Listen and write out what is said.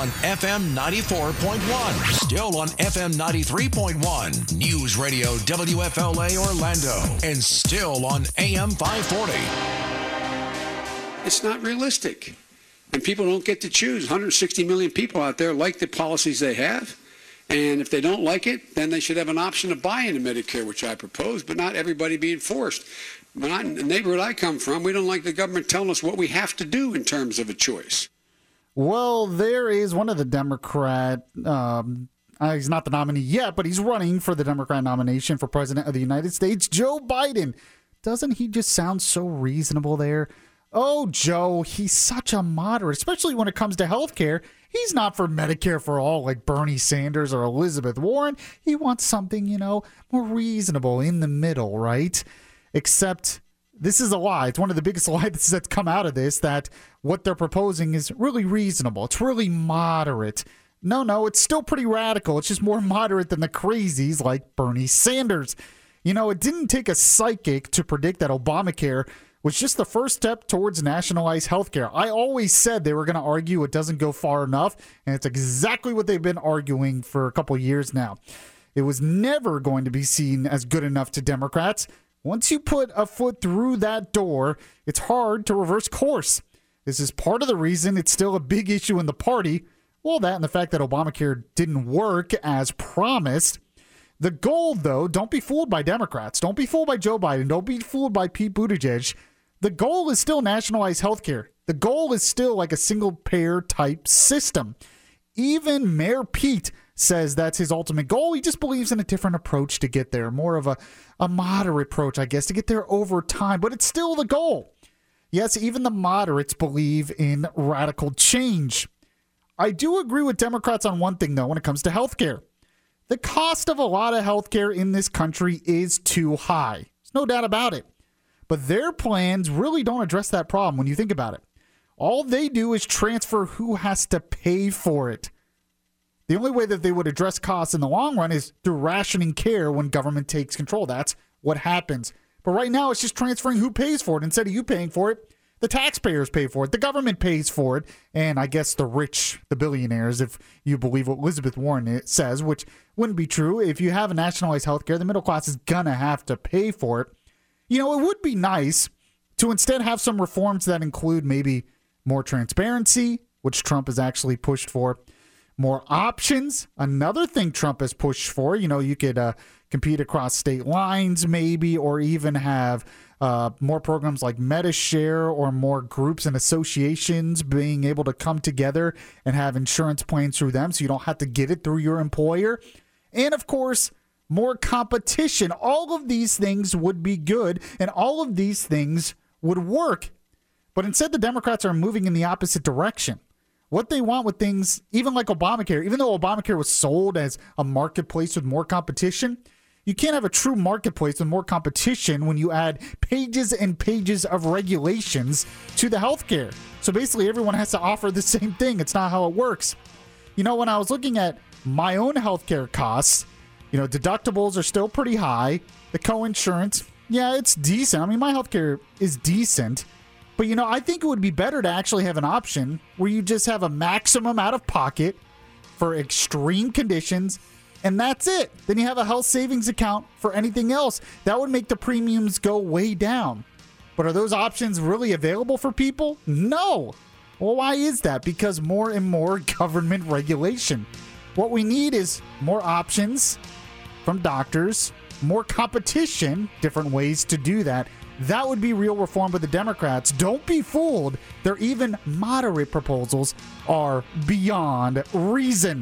On FM 94.1. Still on FM 93.1. News Radio WFLA Orlando. And still on AM 540. It's not realistic. And people don't get to choose. 160 million people out there like the policies they have. And if they don't like it, then they should have an option to buy into Medicare, which I propose, but not everybody being forced. I, in the neighborhood I come from, we don't like the government telling us what we have to do in terms of a choice. Well, there is one of the Democrat. Um, uh, he's not the nominee yet, but he's running for the Democrat nomination for president of the United States, Joe Biden. Doesn't he just sound so reasonable there? Oh, Joe, he's such a moderate, especially when it comes to health care. He's not for Medicare for all like Bernie Sanders or Elizabeth Warren. He wants something, you know, more reasonable in the middle, right? Except this is a lie. It's one of the biggest lies that's come out of this that what they're proposing is really reasonable. It's really moderate. No, no, it's still pretty radical. It's just more moderate than the crazies like Bernie Sanders. You know, it didn't take a psychic to predict that Obamacare was just the first step towards nationalized healthcare. I always said they were going to argue it doesn't go far enough, and it's exactly what they've been arguing for a couple years now. It was never going to be seen as good enough to Democrats. Once you put a foot through that door, it's hard to reverse course. This is part of the reason it's still a big issue in the party. Well, that and the fact that Obamacare didn't work as promised. The goal, though, don't be fooled by Democrats. Don't be fooled by Joe Biden. Don't be fooled by Pete Buttigieg. The goal is still nationalized healthcare. The goal is still like a single payer type system. Even Mayor Pete says that's his ultimate goal. He just believes in a different approach to get there, more of a, a moderate approach, I guess, to get there over time, but it's still the goal. Yes, even the moderates believe in radical change. I do agree with Democrats on one thing, though, when it comes to healthcare. The cost of a lot of healthcare in this country is too high. There's no doubt about it. But their plans really don't address that problem when you think about it. All they do is transfer who has to pay for it. The only way that they would address costs in the long run is through rationing care when government takes control. That's what happens. But right now, it's just transferring who pays for it. Instead of you paying for it, the taxpayers pay for it. The government pays for it. And I guess the rich, the billionaires, if you believe what Elizabeth Warren says, which wouldn't be true. If you have a nationalized health care, the middle class is going to have to pay for it. You know, it would be nice to instead have some reforms that include maybe more transparency, which Trump has actually pushed for, more options. Another thing Trump has pushed for, you know, you could uh, compete across state lines, maybe, or even have uh, more programs like MediShare or more groups and associations being able to come together and have insurance plans through them so you don't have to get it through your employer. And of course, more competition. All of these things would be good, and all of these things would work. But instead, the Democrats are moving in the opposite direction. What they want with things, even like Obamacare, even though Obamacare was sold as a marketplace with more competition, you can't have a true marketplace with more competition when you add pages and pages of regulations to the healthcare. So basically, everyone has to offer the same thing. It's not how it works. You know, when I was looking at my own healthcare costs, you know, deductibles are still pretty high. The co-insurance, yeah, it's decent. I mean, my healthcare is decent. But you know, I think it would be better to actually have an option where you just have a maximum out of pocket for extreme conditions and that's it. Then you have a health savings account for anything else. That would make the premiums go way down. But are those options really available for people? No. Well, why is that? Because more and more government regulation. What we need is more options from doctors, more competition, different ways to do that. That would be real reform. But the Democrats, don't be fooled. Their even moderate proposals are beyond reason.